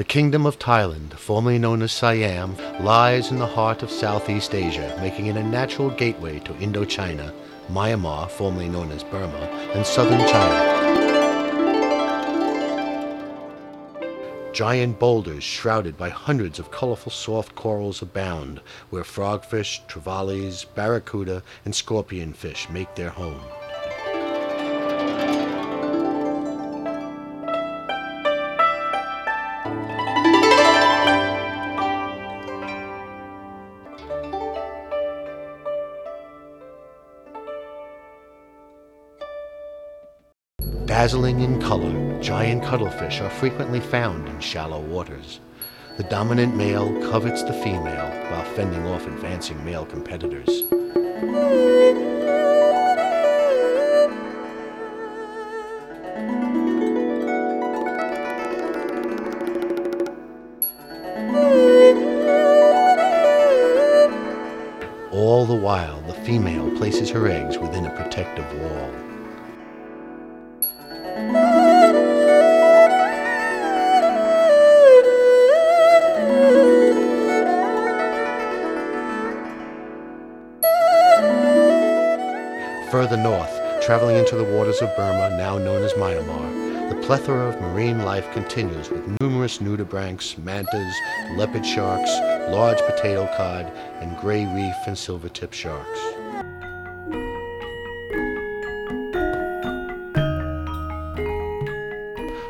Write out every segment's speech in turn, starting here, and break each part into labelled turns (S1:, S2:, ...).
S1: The Kingdom of Thailand, formerly known as Siam, lies in the heart of Southeast Asia, making it a natural gateway to Indochina, Myanmar, formerly known as Burma, and southern China. Giant boulders shrouded by hundreds of colorful soft corals abound, where frogfish, trevallies, barracuda, and scorpionfish make their home. Dazzling in color, giant cuttlefish are frequently found in shallow waters. The dominant male covets the female while fending off advancing male competitors. All the while, the female places her eggs within a protective wall. Further north, traveling into the waters of Burma, now known as Myanmar, the plethora of marine life continues with numerous nudibranchs, mantas, leopard sharks, large potato cod, and gray reef and silver-tip sharks.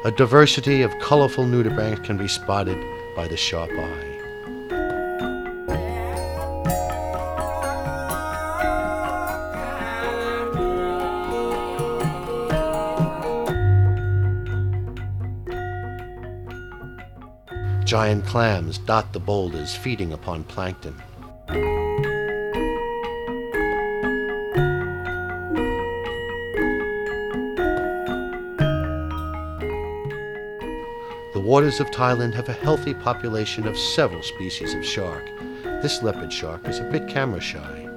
S1: A diversity of colorful nudibranchs can be spotted by the sharp eye. Giant clams dot the boulders, feeding upon plankton. The waters of Thailand have a healthy population of several species of shark. This leopard shark is a bit camera shy.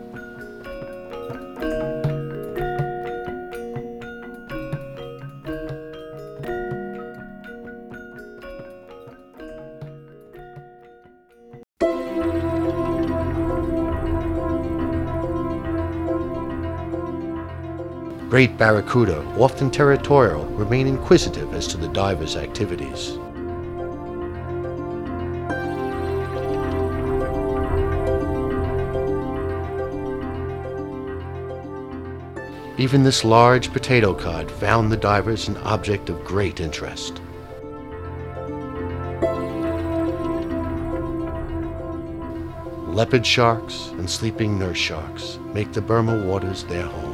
S1: Great barracuda, often territorial, remain inquisitive as to the diver's activities. Even this large potato cod found the divers an object of great interest. Leopard sharks and sleeping nurse sharks make the Burma waters their home.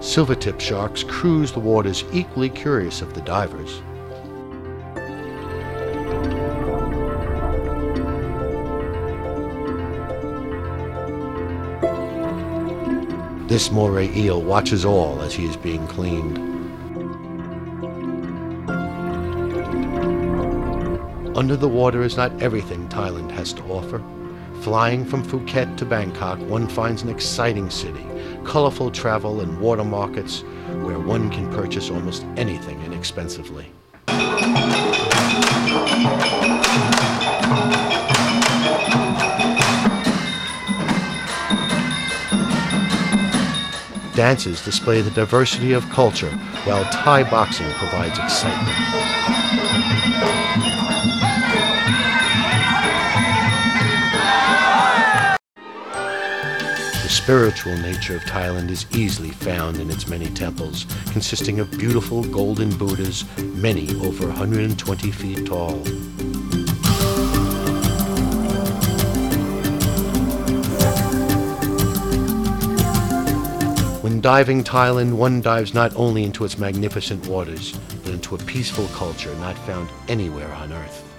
S1: Silvertip sharks cruise the waters equally curious of the divers. This moray eel watches all as he is being cleaned. Under the water is not everything Thailand has to offer. Flying from Phuket to Bangkok, one finds an exciting city, colorful travel and water markets where one can purchase almost anything inexpensively. Dances display the diversity of culture, while Thai boxing provides excitement. Spiritual nature of Thailand is easily found in its many temples, consisting of beautiful golden Buddhas, many over 120 feet tall. When diving Thailand, one dives not only into its magnificent waters, but into a peaceful culture not found anywhere on earth.